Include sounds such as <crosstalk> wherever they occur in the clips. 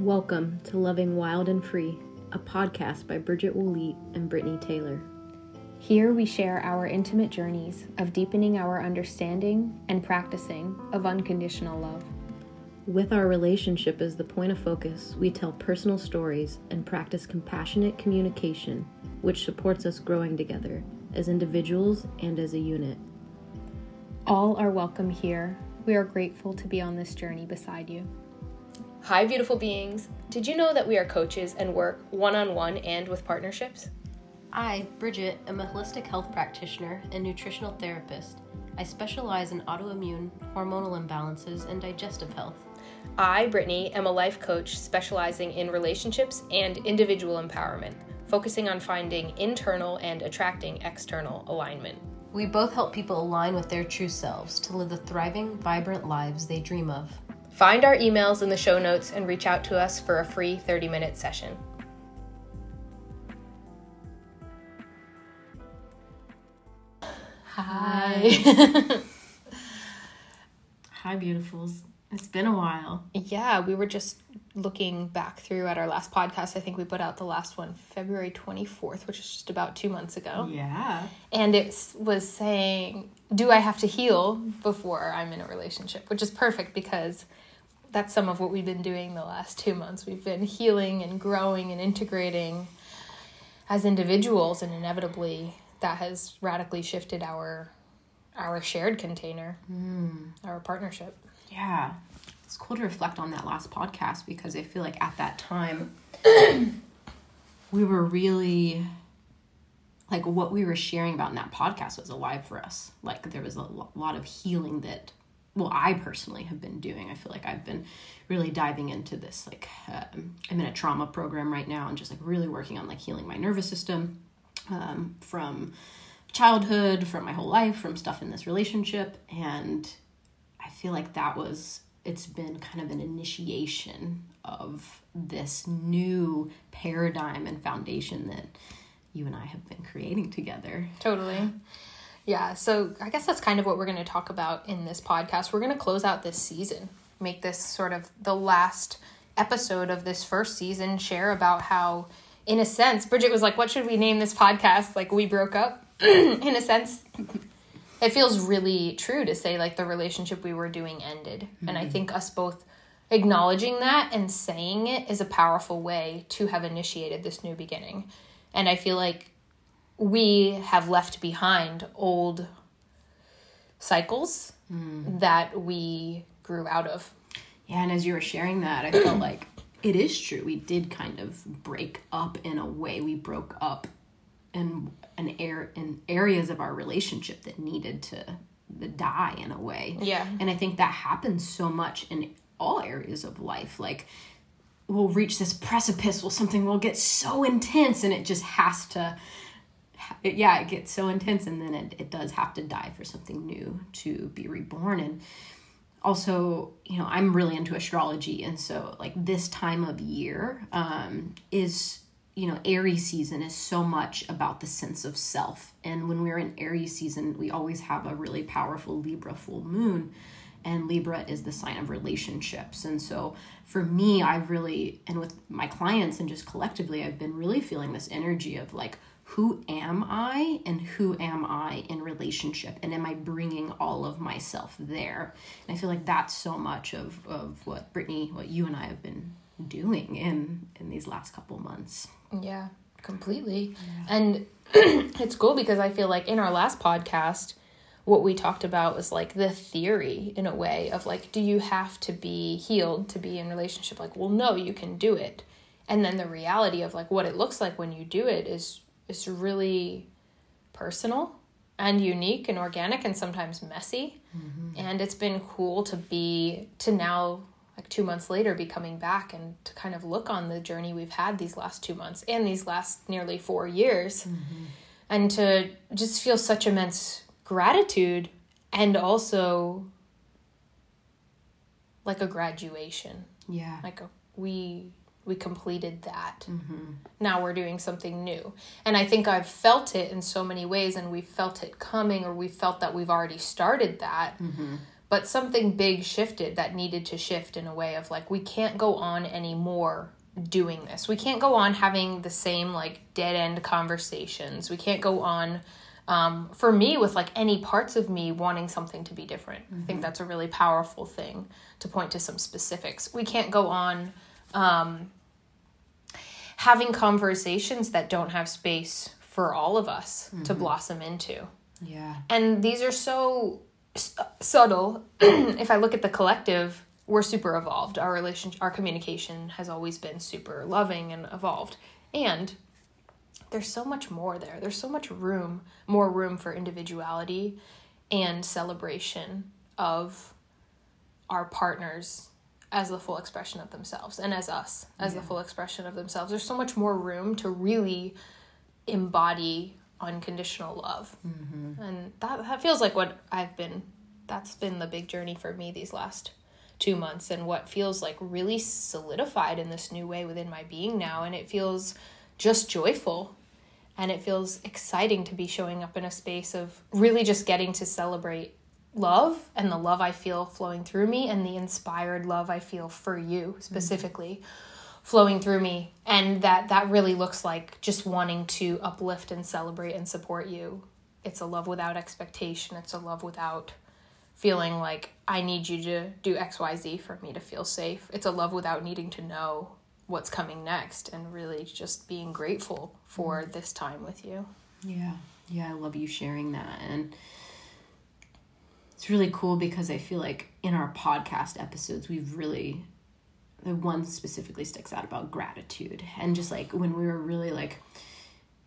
Welcome to Loving Wild and Free, a podcast by Bridget Woolley and Brittany Taylor. Here we share our intimate journeys of deepening our understanding and practicing of unconditional love. With our relationship as the point of focus, we tell personal stories and practice compassionate communication, which supports us growing together as individuals and as a unit. All are welcome here. We are grateful to be on this journey beside you. Hi, beautiful beings. Did you know that we are coaches and work one on one and with partnerships? I, Bridget, am a holistic health practitioner and nutritional therapist. I specialize in autoimmune, hormonal imbalances, and digestive health. I, Brittany, am a life coach specializing in relationships and individual empowerment, focusing on finding internal and attracting external alignment. We both help people align with their true selves to live the thriving, vibrant lives they dream of. Find our emails in the show notes and reach out to us for a free 30 minute session. Hi. <laughs> Hi, beautifuls. It's been a while. Yeah, we were just looking back through at our last podcast. I think we put out the last one February 24th, which is just about two months ago. Yeah. And it was saying, Do I have to heal before I'm in a relationship? Which is perfect because that's some of what we've been doing the last two months. We've been healing and growing and integrating as individuals, and inevitably that has radically shifted our our shared container, mm. our partnership. Yeah, it's cool to reflect on that last podcast because I feel like at that time <clears throat> we were really like what we were sharing about in that podcast was alive for us. Like there was a lot of healing that well i personally have been doing i feel like i've been really diving into this like um, i'm in a trauma program right now and just like really working on like healing my nervous system um, from childhood from my whole life from stuff in this relationship. And i feel like that was it's been kind of an initiation of this new paradigm and foundation that you and i have been creating together. Totally yeah, so I guess that's kind of what we're going to talk about in this podcast. We're going to close out this season, make this sort of the last episode of this first season, share about how, in a sense, Bridget was like, What should we name this podcast? Like, we broke up. <clears throat> in a sense, it feels really true to say, like, the relationship we were doing ended. Mm-hmm. And I mm-hmm. think us both acknowledging that and saying it is a powerful way to have initiated this new beginning. And I feel like we have left behind old cycles mm. that we grew out of. Yeah, and as you were sharing that, I felt like it is true. We did kind of break up in a way. We broke up in an air in areas of our relationship that needed to die in a way. Yeah. And I think that happens so much in all areas of life. Like we'll reach this precipice, well something will get so intense and it just has to it, yeah, it gets so intense and then it, it does have to die for something new to be reborn. And also, you know, I'm really into astrology. And so, like, this time of year um, is, you know, Aries season is so much about the sense of self. And when we're in Aries season, we always have a really powerful Libra full moon and Libra is the sign of relationships. And so for me, I've really, and with my clients and just collectively, I've been really feeling this energy of like, who am I and who am I in relationship? And am I bringing all of myself there? And I feel like that's so much of, of what Brittany, what you and I have been doing in in these last couple months. Yeah, completely. Yeah. And <clears throat> it's cool because I feel like in our last podcast, what we talked about was like the theory in a way of like, do you have to be healed to be in relationship? Like, well, no, you can do it. And then the reality of like what it looks like when you do it is is really personal and unique and organic and sometimes messy. Mm-hmm. And it's been cool to be to now like 2 months later be coming back and to kind of look on the journey we've had these last 2 months and these last nearly 4 years. Mm-hmm. And to just feel such immense gratitude and also like a graduation. Yeah. Like a, we we completed that. Mm-hmm. Now we're doing something new. And I think I've felt it in so many ways, and we've felt it coming, or we felt that we've already started that. Mm-hmm. but something big shifted that needed to shift in a way of like we can't go on anymore doing this. We can't go on having the same like dead end conversations. We can't go on um, for me with like any parts of me wanting something to be different. Mm-hmm. I think that's a really powerful thing to point to some specifics. We can't go on um, having conversations that don't have space for all of us mm-hmm. to blossom into. Yeah. And these are so s- subtle. <clears throat> if I look at the collective, we're super evolved. Our relationship, our communication has always been super loving and evolved. And there's so much more there. There's so much room, more room for individuality and celebration of our partners as the full expression of themselves and as us as yeah. the full expression of themselves. There's so much more room to really embody unconditional love. Mm-hmm. And that, that feels like what I've been, that's been the big journey for me these last two months and what feels like really solidified in this new way within my being now. And it feels just joyful and it feels exciting to be showing up in a space of really just getting to celebrate love and the love I feel flowing through me and the inspired love I feel for you specifically mm-hmm. flowing through me and that that really looks like just wanting to uplift and celebrate and support you it's a love without expectation it's a love without feeling like I need you to do XYZ for me to feel safe it's a love without needing to know what's coming next and really just being grateful for mm-hmm. this time with you. Yeah. Yeah, I love you sharing that. And it's really cool because I feel like in our podcast episodes, we've really, the one specifically sticks out about gratitude. And just like when we were really like,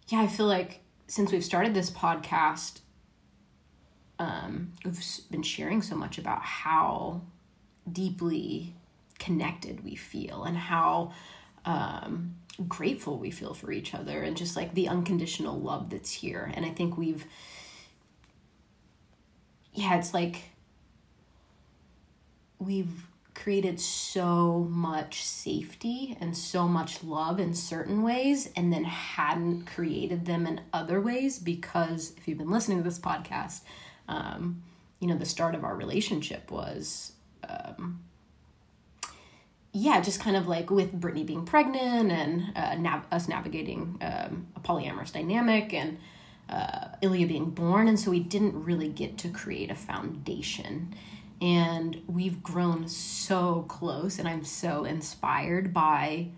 yeah, I feel like since we've started this podcast, um, we've been sharing so much about how deeply connected we feel and how um, grateful we feel for each other and just like the unconditional love that's here. And I think we've, yeah, it's like we've created so much safety and so much love in certain ways and then hadn't created them in other ways because if you've been listening to this podcast um, you know the start of our relationship was um, yeah, just kind of like with Brittany being pregnant and uh, nav- us navigating um, a polyamorous dynamic and uh, Ilya being born. And so we didn't really get to create a foundation. And we've grown so close, and I'm so inspired by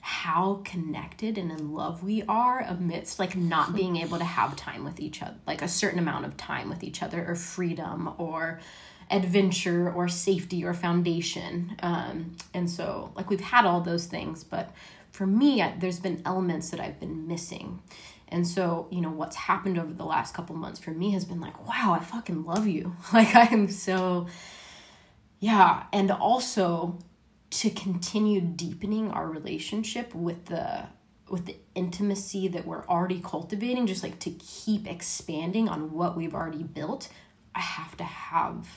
how connected and in love we are amidst like not being <laughs> able to have time with each other, like a certain amount of time with each other, or freedom, or adventure or safety or foundation. Um, and so, like, we've had all those things, but for me, there's been elements that I've been missing. And so, you know, what's happened over the last couple months for me has been like, wow, I fucking love you. <laughs> Like, I am so, yeah. And also to continue deepening our relationship with the with the intimacy that we're already cultivating just like to keep expanding on what we've already built i have to have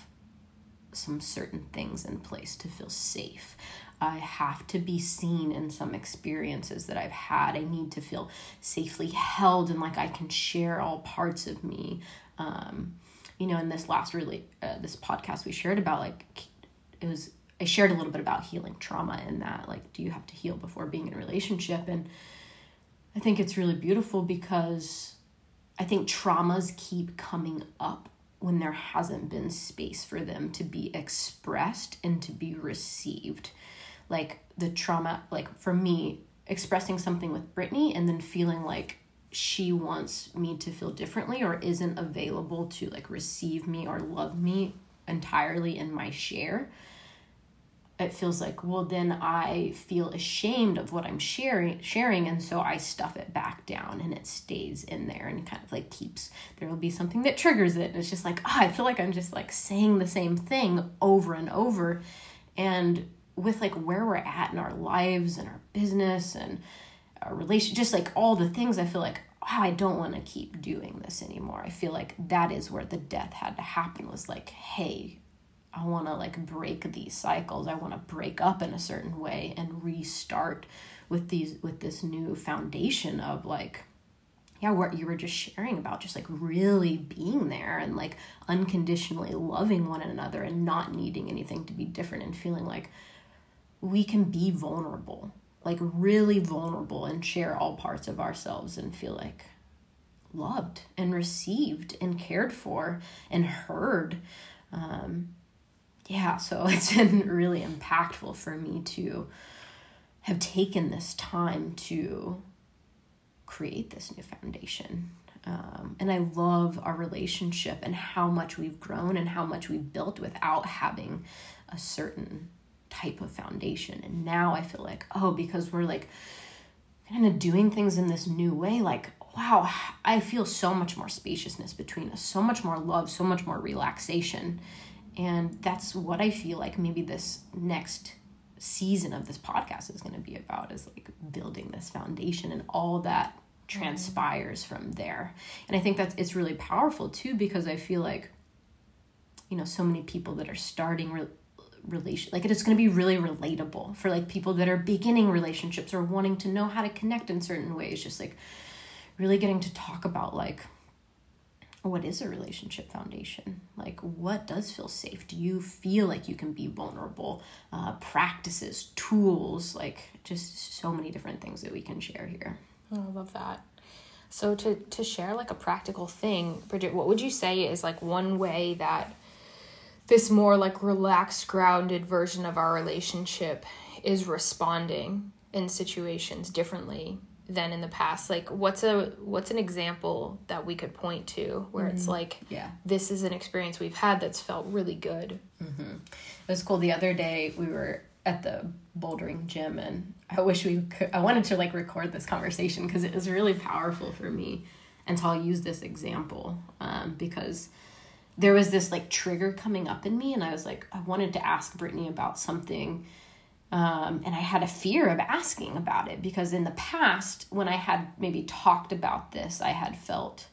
some certain things in place to feel safe. I have to be seen in some experiences that I've had. I need to feel safely held and like I can share all parts of me. Um, you know, in this last really uh, this podcast we shared about like it was I shared a little bit about healing trauma in that like do you have to heal before being in a relationship and I think it's really beautiful because I think traumas keep coming up when there hasn't been space for them to be expressed and to be received. Like the trauma, like for me, expressing something with Brittany and then feeling like she wants me to feel differently or isn't available to like receive me or love me entirely in my share it feels like well then i feel ashamed of what i'm sharing sharing and so i stuff it back down and it stays in there and kind of like keeps there will be something that triggers it. And it's just like oh, i feel like i'm just like saying the same thing over and over. And with like where we're at in our lives and our business and our relation just like all the things i feel like i don't want to keep doing this anymore i feel like that is where the death had to happen was like hey I want to like break these cycles. I want to break up in a certain way and restart with these with this new foundation of like yeah, what you were just sharing about, just like really being there and like unconditionally loving one another and not needing anything to be different and feeling like we can be vulnerable, like really vulnerable and share all parts of ourselves and feel like loved and received and cared for and heard. Um, yeah, so <laughs> it's been really impactful for me to have taken this time to create this new foundation. Um, and I love our relationship and how much we've grown and how much we've built without having a certain type of foundation. And now I feel like, oh, because we're like kind of doing things in this new way, like, wow, I feel so much more spaciousness between us, so much more love, so much more relaxation. And that's what I feel like maybe this next season of this podcast is going to be about is like building this foundation and all that mm-hmm. transpires from there. And I think that's it's really powerful too because I feel like you know so many people that are starting re- relation like it's going to be really relatable for like people that are beginning relationships or wanting to know how to connect in certain ways just like really getting to talk about like what is a relationship foundation? Like, what does feel safe? Do you feel like you can be vulnerable? Uh, practices, tools, like just so many different things that we can share here. Oh, I love that. So to to share like a practical thing, Bridget, what would you say is like one way that this more like relaxed, grounded version of our relationship is responding in situations differently than in the past. Like what's a what's an example that we could point to where mm-hmm. it's like yeah. this is an experience we've had that's felt really good? Mm-hmm. it was cool. The other day we were at the bouldering gym and i wish we could i wanted to like record this conversation because it was really powerful for me. And so i'll use this example um, because there was this like trigger coming up in me and i was like i wanted to ask brittany about something um, and I had a fear of asking about it because in the past, when I had maybe talked about this, I had felt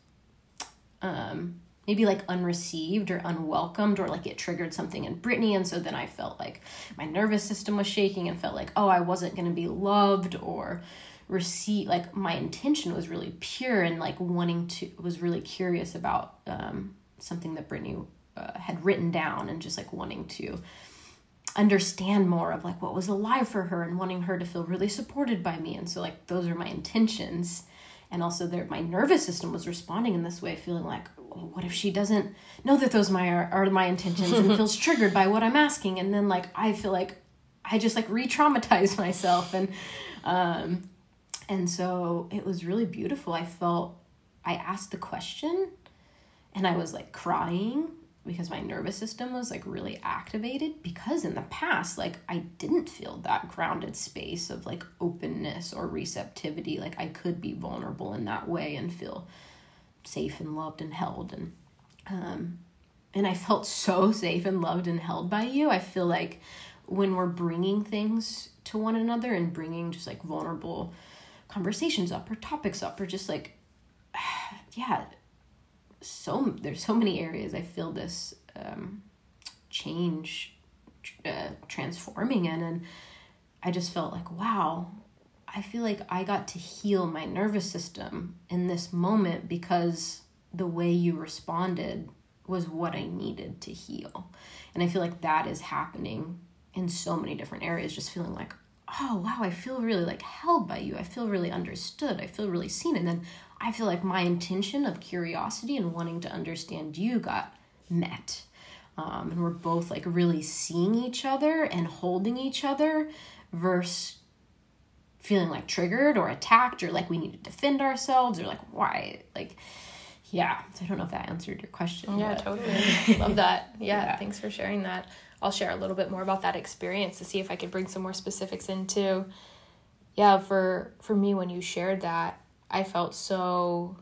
um, maybe like unreceived or unwelcomed or like it triggered something in Brittany. And so then I felt like my nervous system was shaking and felt like, oh, I wasn't going to be loved or receive like my intention was really pure and like wanting to was really curious about um, something that Brittany uh, had written down and just like wanting to understand more of like what was alive for her and wanting her to feel really supported by me. And so like those are my intentions. And also there my nervous system was responding in this way feeling like what if she doesn't know that those my are, are my intentions and <laughs> feels triggered by what i'm asking? And then like i feel like i just like re-traumatize <laughs> myself. And um and so it was really beautiful. I felt i asked the question and i was like crying because my nervous system was like really activated because in the past like I didn't feel that grounded space of like openness or receptivity like I could be vulnerable in that way and feel safe and loved and held and um and I felt <laughs> so safe and loved and held by you. I feel like when we're bringing things to one another and bringing just like vulnerable conversations up or topics up or just like <sighs> yeah so there's so many areas I feel this um, change uh, transforming in, and I just felt like wow. I feel like I got to heal my nervous system in this moment because the way you responded was what I needed to heal. And I feel like that is happening in so many different areas, just feeling like, oh, wow, I feel really like held by you. I feel really understood. I feel really seen. And then I feel like my intention of curiosity and wanting to understand you got met. Um, and we're both like really seeing each other and holding each other versus feeling like triggered or attacked or like we need to defend ourselves or like why like yeah. So i don't know if that answered your question yeah but. totally. <laughs> Love that. Yeah, yeah, thanks for sharing that. I'll share a little bit more about that experience to see if i could bring some more specifics into yeah for for me when you shared that I felt so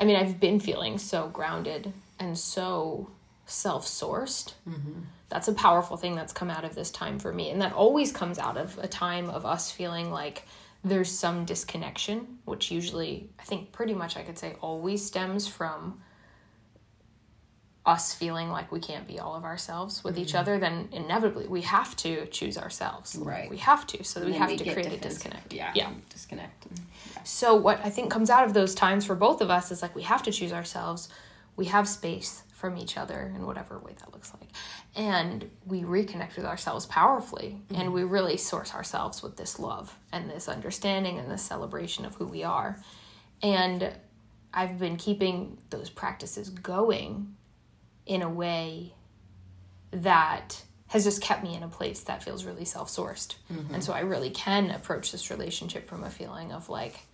I mean, I've been feeling so grounded and so self sourced. Mm-hmm. That's a powerful thing that's come out of this time for me. And that always comes out of a time of us feeling like there's some disconnection, which usually, I think pretty much I could say always stems from us feeling like we can't be all of ourselves with each other, then inevitably we have to choose ourselves. Right. We have to. So we have we to create a disconnect. Yeah. Yeah. Disconnect. So what I think comes out of those times for both of us is like we have to choose ourselves. We have space from each other in whatever way that looks like. And we reconnect with ourselves powerfully and we really source ourselves with this love and this understanding and this celebration of who we are. And I've been keeping those practices going in a way that has just kept me in a place that feels really self-sourced. Mm-hmm. And so I really can approach this relationship from a feeling of like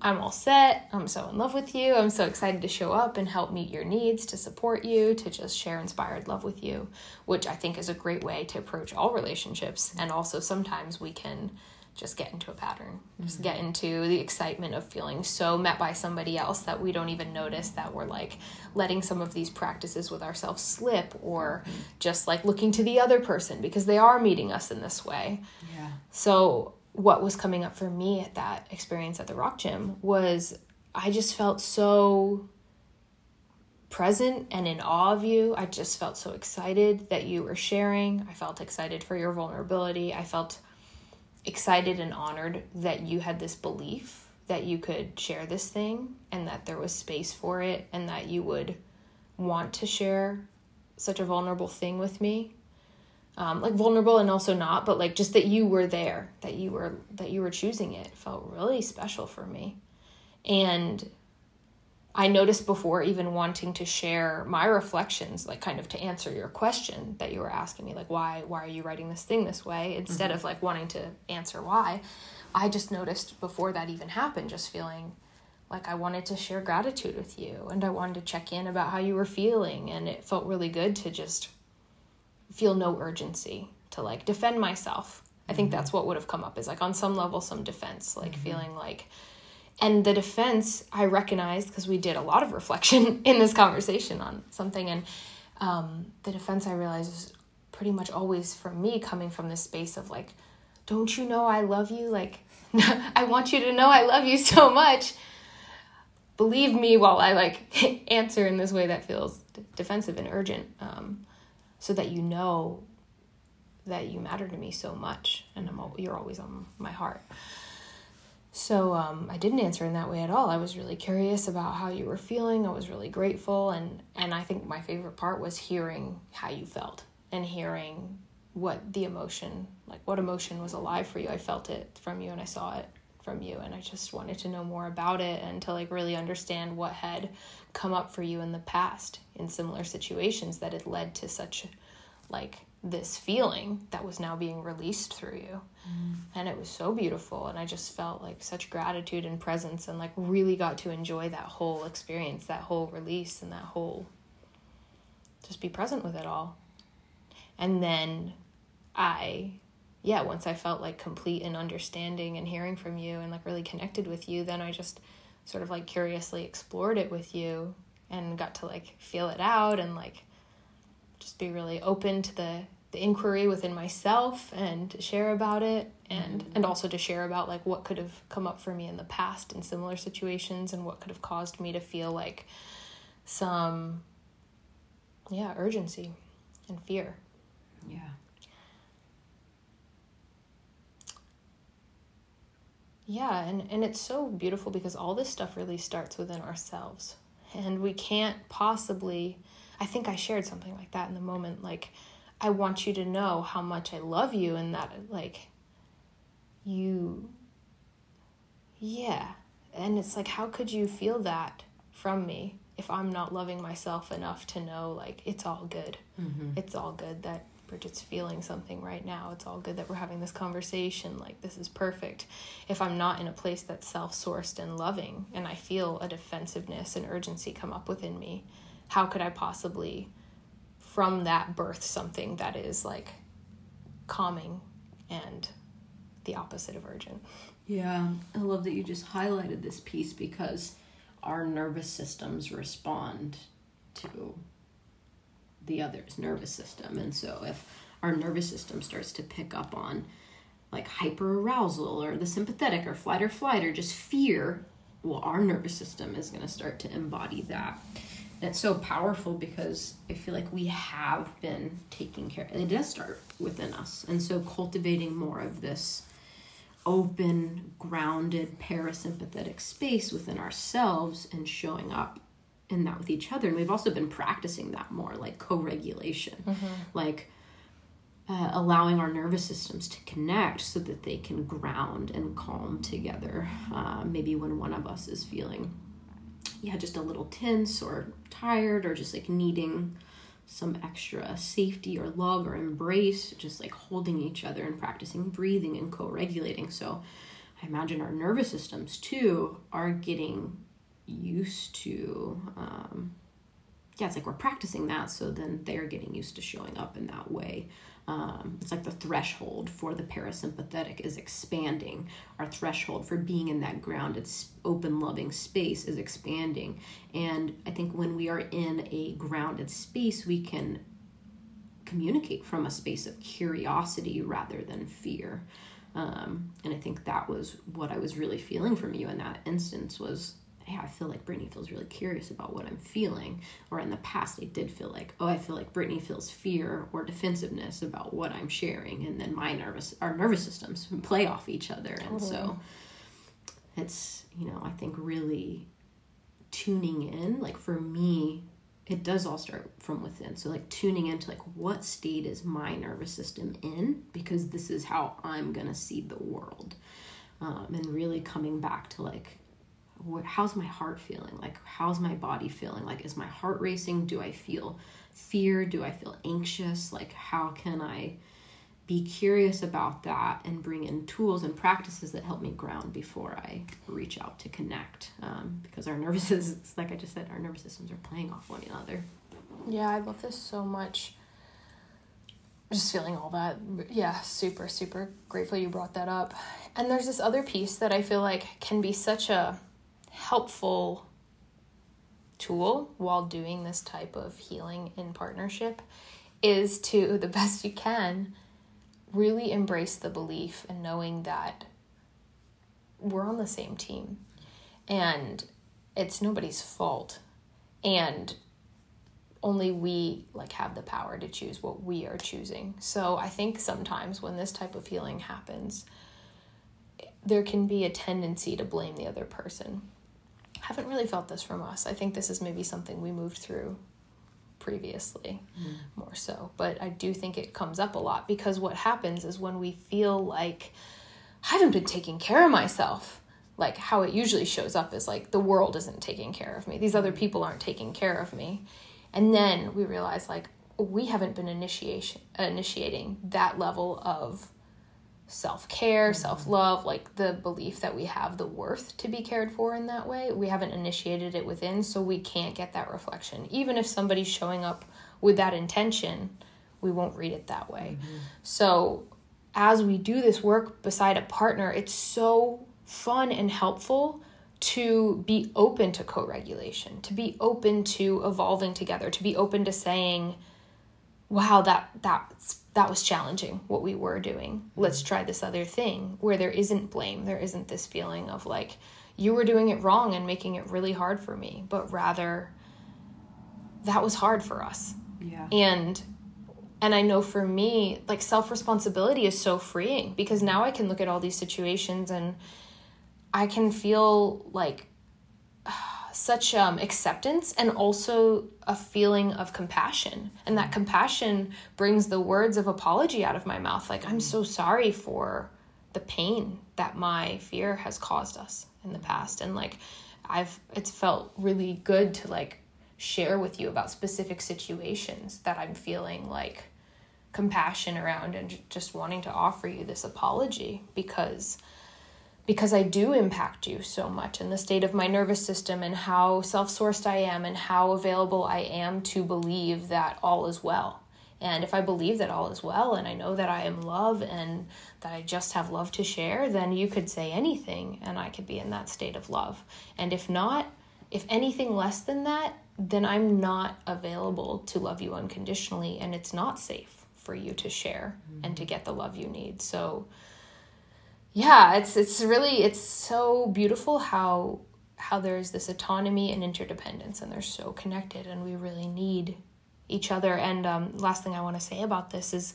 I'm all set. I'm so in love with you. I'm so excited to show up and help meet your needs, to support you, to just share inspired love with you, which I think is a great way to approach all relationships. And also, sometimes we can just get into a pattern, just mm-hmm. get into the excitement of feeling so met by somebody else that we don't even notice that we're like letting some of these practices with ourselves slip or mm-hmm. just like looking to the other person because they are meeting us in this way. Yeah. So, what was coming up for me at that experience at the rock gym was I just felt so present and in awe of you. I just felt so excited that you were sharing. I felt excited for your vulnerability. I felt excited and honored that you had this belief that you could share this thing and that there was space for it and that you would want to share such a vulnerable thing with me. Um, like vulnerable and also not but like just that you were there that you were that you were choosing it felt really special for me. And i noticed before even wanting to share my reflections like kind of to answer your question that you were asking me like why why are you writing this thing this way? Instead mm-hmm. of like wanting to answer why i just noticed before that even happened just feeling like I wanted to share gratitude with you and I wanted to check in about how you were feeling. And it felt really good to just feel no urgency to like defend myself. I think mm-hmm. that's what would have come up is like on some level some defense, like mm-hmm. feeling like and the defense I recognized because we did a lot of reflection <laughs> in this conversation on something. And um, the defense I realized is pretty much always from me coming from this space of like don't you know I love you? Like <laughs> I want you to know I love you so much. Believe me while I like <laughs> answer in this way that feels d- defensive and urgent, um, so that you know that you matter to me so much, and I'm al- you're always on my heart. So um, I didn't answer in that way at all. I was really curious about how you were feeling. I was really grateful, and and I think my favorite part was hearing how you felt and hearing what the emotion, like what emotion was alive for you. I felt it from you, and I saw it from you and I just wanted to know more about it and to like really understand what had come up for you in the past in similar situations that had led to such like this feeling that was now being released through you. Mm. And it was so beautiful and I just felt like such gratitude and presence and like really got to enjoy that whole experience, that whole release and that whole just be present with it all. And then I yeah, once I felt like complete and understanding and hearing from you and like really connected with you, then I just sort of like curiously explored it with you and got to like feel it out and like just be really open to the the inquiry within myself and to share about it and mm-hmm. and also to share about like what could have come up for me in the past in similar situations and what could have caused me to feel like some yeah urgency and fear Yeah. Yeah, and, and it's so beautiful because all this stuff really starts within ourselves. And we can't possibly, I think I shared something like that in the moment. Like, I want you to know how much I love you and that, like, you, yeah. And it's like, how could you feel that from me if I'm not loving myself enough to know, like, it's all good? Mm-hmm. It's all good that Bridget's feeling something right now. It's all good that we're having this conversation. Like, this is perfect. If I'm not in a place that's self sourced and loving, and I feel a defensiveness and urgency come up within me, how could I possibly, from that, birth something that is like calming and the opposite of urgent? Yeah, I love that you just highlighted this piece because our nervous systems respond to the other's nervous system. And so if our nervous system starts to pick up on like hyper arousal or the sympathetic or fight or flight or just fear, well, our nervous system is going to start to embody that. And it's so powerful because I feel like we have been taking care. and It does start within us, and so cultivating more of this open, grounded, parasympathetic space within ourselves and showing up in that with each other. And we've also been practicing that more, like co-regulation, like uh, allowing our nervous systems to connect so that they can ground and calm together. Uh, maybe when one of us is feeling, yeah, just a little tense or tired or just like needing some extra safety or love or embrace, just like holding each other and practicing breathing and co regulating. So I imagine our nervous systems too are getting used to. Um, yeah, it's like we're practicing that, so then they're getting used to showing up in that way. Um, it's like the threshold for the parasympathetic is expanding. Our threshold for being in that grounded, open, loving space is expanding. And I think when we are in a grounded space, we can communicate from a space of curiosity rather than fear. Um, and I think that was what I was really feeling from you in that instance was yeah, I feel like Brittany feels really curious about what I'm feeling. Or in the past, I did feel like, oh, I feel like Brittany feels fear or defensiveness about what I'm sharing, and then my nervous, our nervous systems play off each other, and so it's you know I think really tuning in. Like for me, it does all start from within. So like tuning into like what state is my nervous system in because this is how I'm gonna see the world, um, and really coming back to like what, how's my heart feeling? Like, how's my body feeling? Like, is my heart racing? Do I feel fear? Do I feel anxious? Like, how can I be curious about that and bring in tools and practices that help me ground before I reach out to connect? Um, because our <laughs> nervous systems, like I just said, our nervous systems are playing off one another. Yeah, I love this so much. Just feeling all that. Yeah, super, super grateful you brought that up. And there's this other piece that I feel like can be such a helpful tool while doing this type of healing in partnership is to <laughs> the best you can really embrace the belief and knowing that we're on the same team and it's nobody's fault and only we like have the power to choose what we are choosing. So i think sometimes when this type of healing happens there can be a tendency to blame the other person haven't really felt this from us. I think this is maybe something we moved through previously mm. more so. But I do think it comes up a lot because what happens is when we feel like I haven't been taking care of myself, like how it usually shows up is like the world isn't taking care of me. These other people aren't taking care of me. And then we realize like we haven't been initiation initiating that level of self care, mm-hmm. self love, like the belief that we have the worth to be cared for in that way. We haven't initiated it within, so we can't get that reflection. Even if somebody's showing up with that intention, we won't read it that way. Mm-hmm. So, as we do this work beside a partner, it's so fun and helpful to be open to co regulation, to be open to evolving together, to be open to saying, wow, that, that's that was challenging what we were doing. Let's try this other thing where there isn't blame. There isn't this feeling of like, you were doing it wrong and making it really hard for me, but rather that was hard for us. Yeah. And and I know for me, like self responsibility is so freeing because now I can look at all these situations and I can feel like such um, acceptance and also a feeling of compassion. And that compassion brings the words of apology out of my mouth. Like, I'm so sorry for the pain that my fear has caused us in the past. And like, I've, it's felt really good to like share with you about specific situations that I'm feeling like compassion around and just wanting to offer you this apology because because I do impact you so much and the state of my nervous system and how self sourced I am and how available I am to believe that all is well. And if I believe that all is well and I know that I am love and that I just have love to share, then you could say anything and I could be in that state of love. And if not, if anything less than that, then I'm not available to love you unconditionally and it's not safe for you to share mm-hmm. and to get the love you need. So, yeah, it's it's really it's so beautiful how how there's this autonomy and interdependence and they're so connected and we really need each other. And um, last thing i want to say about this is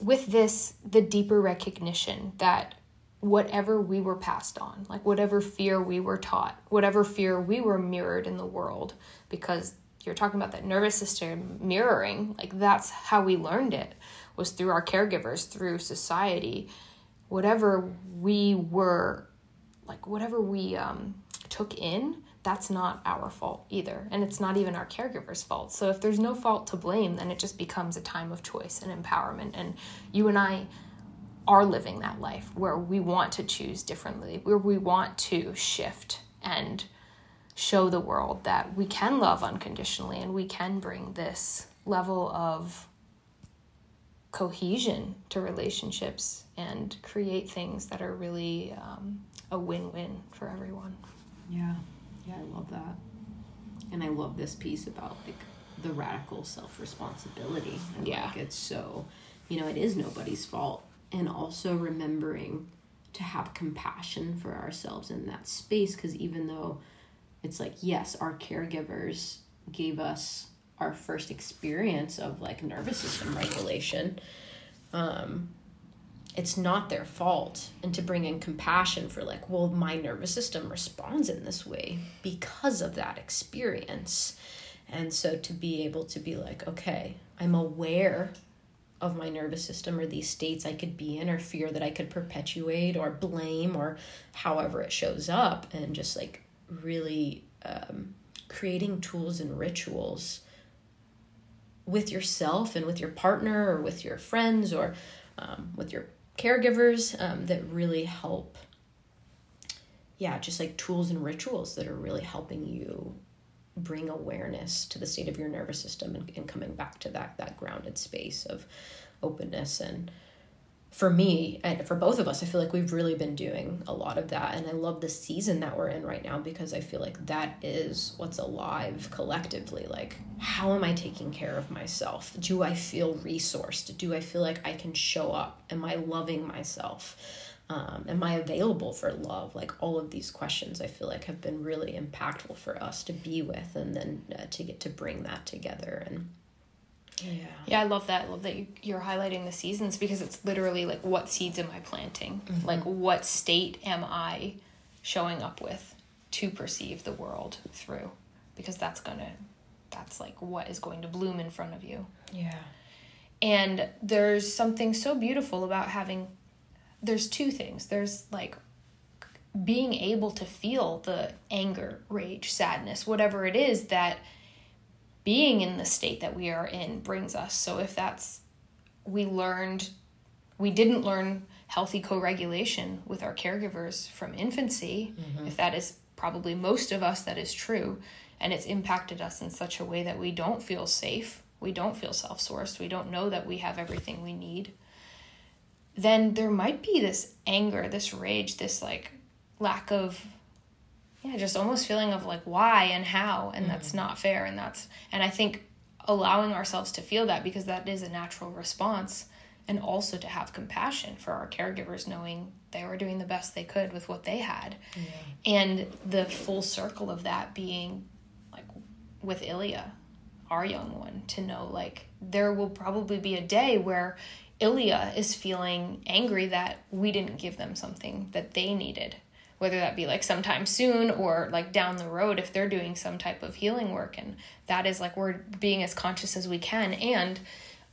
with this the deeper recognition that whatever we were passed on like whatever fear we were taught whatever fear we were mirrored in the world because you're talking about that nervous system mirroring like that's how we learned it was through our caregivers through society whatever we were like whatever we um, took in that's not our fault either. And it's not even our caregiver's fault. So if there's no fault to blame then it just becomes a time of choice and empowerment. And you and i are living that life where we want to choose differently where we want to shift and show the world that we can love unconditionally and we can bring this level of cohesion to relationships and create things that are really um, a win-win for everyone. Yeah. Yeah i love that. And i love this piece about like the radical self-responsibility. And Yeah. like it's so you know it is nobody's fault. And also remembering to have compassion for ourselves in that space because even though it's like yes our caregivers gave us our first experience of like nervous system regulation um it's not their fault. And to bring in compassion for like well my nervous system responds in this way because of that experience. And so to be able to be like okay i'm aware of my nervous system or these states i could be in or fear that i could perpetuate or blame or however it shows up. And just like really um, creating tools and rituals with yourself and with your partner or with your friends or um, with your caregivers um, that really help. Yeah just like tools and rituals that are really helping you bring awareness to the state of your nervous system and, and coming back to that that grounded space of openness and for me and for both of us i feel like we've really been doing a lot of that. And i love the season that we're in right now because i feel like that is what's alive collectively. Like how am i taking care of myself? Do i feel resourced? Do i feel like i can show up? Am i loving myself? Um, am i available for love? Like all of these questions i feel like have been really impactful for us to be with and then uh, to get to bring that together. And yeah Yeah, I love that. I love that you, you're highlighting the seasons because it's literally like what seeds am I planting? Mm-hmm. Like what state am I showing up with to perceive the world through? Because that's gonna, that's like what is going to bloom in front of you. yeah And there's something so beautiful about having, there's two things. There's like being able to feel the anger, rage, sadness, whatever it is that being in the state that we are in brings us. So if that's, we learned, we didn't learn healthy co regulation with our caregivers from infancy, mm-hmm. if that is probably most of us, that is true. And it's impacted us in such a way that we don't feel safe, we don't feel self sourced, we don't know that we have everything we need. Then there might be this anger, this rage, this like lack of yeah just almost feeling of like why and how and that's mm-hmm. not fair and that's and i think allowing ourselves to feel that because that is a natural response and also to have compassion for our caregivers knowing they were doing the best they could with what they had. And the full circle of that being like with Ilya our young one to know like there will probably be a day where Ilya is feeling angry that we didn't give them something that they needed whether that be like sometime soon or like down the road if they're doing some type of healing work. And that is like we're being as conscious as we can. And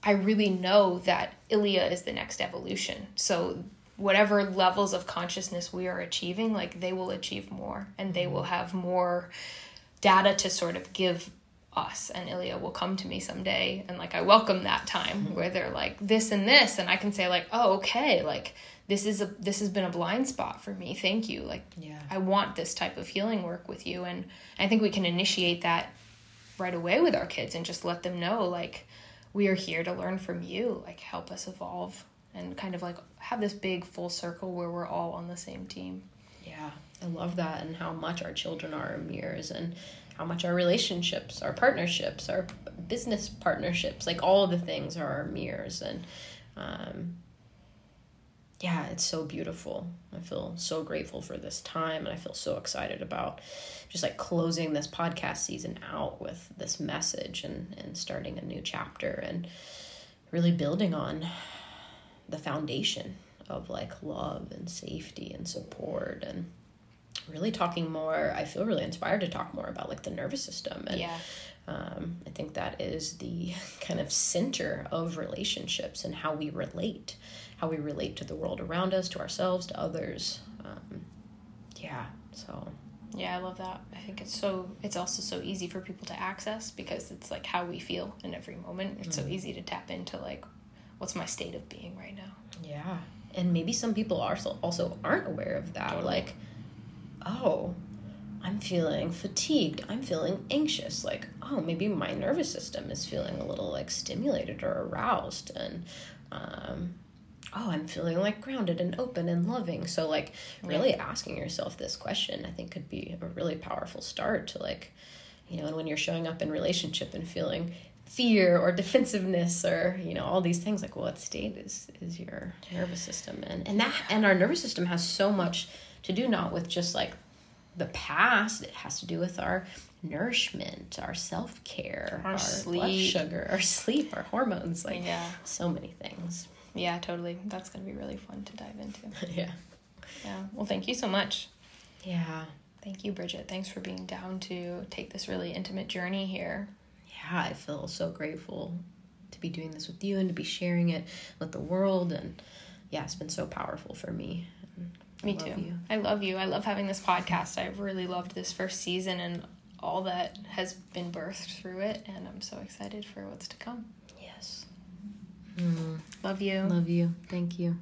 i really know that ilya is the next evolution. So whatever levels of consciousness we are achieving like they will achieve more. And they will have more data to sort of give us. And Ilya will come to me someday and like I welcome that time where they're like this and this. And I can say like oh okay. Like this is a this has been a blind spot for me. Thank you. Like Yeah. I want this type of healing work with you and I think we can initiate that right away with our kids and just let them know like we are here to learn from you. Like help us evolve and kind of like have this big full circle where we're all on the same team. Yeah, I love that, and how much our children are mirrors, and how much our relationships, our partnerships, our business partnerships, like all of the things are our mirrors, and um, yeah, it's so beautiful. I feel so grateful for this time and I feel so excited about just like closing this podcast season out with this message and, and starting a new chapter and really building on the foundation of like love and safety and support and really talking more i feel really inspired to talk more about like the nervous system and Yeah. um, i think that is the <laughs> kind of center of relationships and how we relate how we relate to the world around us to ourselves to others um, yeah so Yeah, I love that. I think it's so it's also so easy for people to access because it's like how we feel in every moment. It's so easy to tap into like what's my state of being right now. Yeah. And maybe some people are so, also aren't aware of that. Like, oh, I'm feeling fatigued. I'm feeling anxious. Like, oh, maybe my nervous system is feeling a little like stimulated or aroused. And, um, oh, I'm feeling like grounded and open and loving. So, like, really asking yourself this question, I think, could be a really powerful start to like, you know, and when you're showing up in relationship and feeling fear or defensiveness or you know all these things like what state is is your nervous system in and that and our nervous system has so much to do not with just like the past it has to do with our nourishment our self-care Our blood sleep. sugar our sleep our hormones like Yeah. so many things Yeah, totally. That's gonna be really fun to dive into. <laughs> yeah Yeah. Well, thank you so much. yeah Thank you, Bridget. Thanks for being down to take this really intimate journey here. yeah, I feel so grateful to be doing this with you and to be sharing it with the world. And yeah, it's been so powerful for me. I Me too. you. I love you. I love having this podcast. I've really loved this first season and all that has been birthed through it, and I'm so excited for what's to come. Yes. Love you. Love you. Thank you.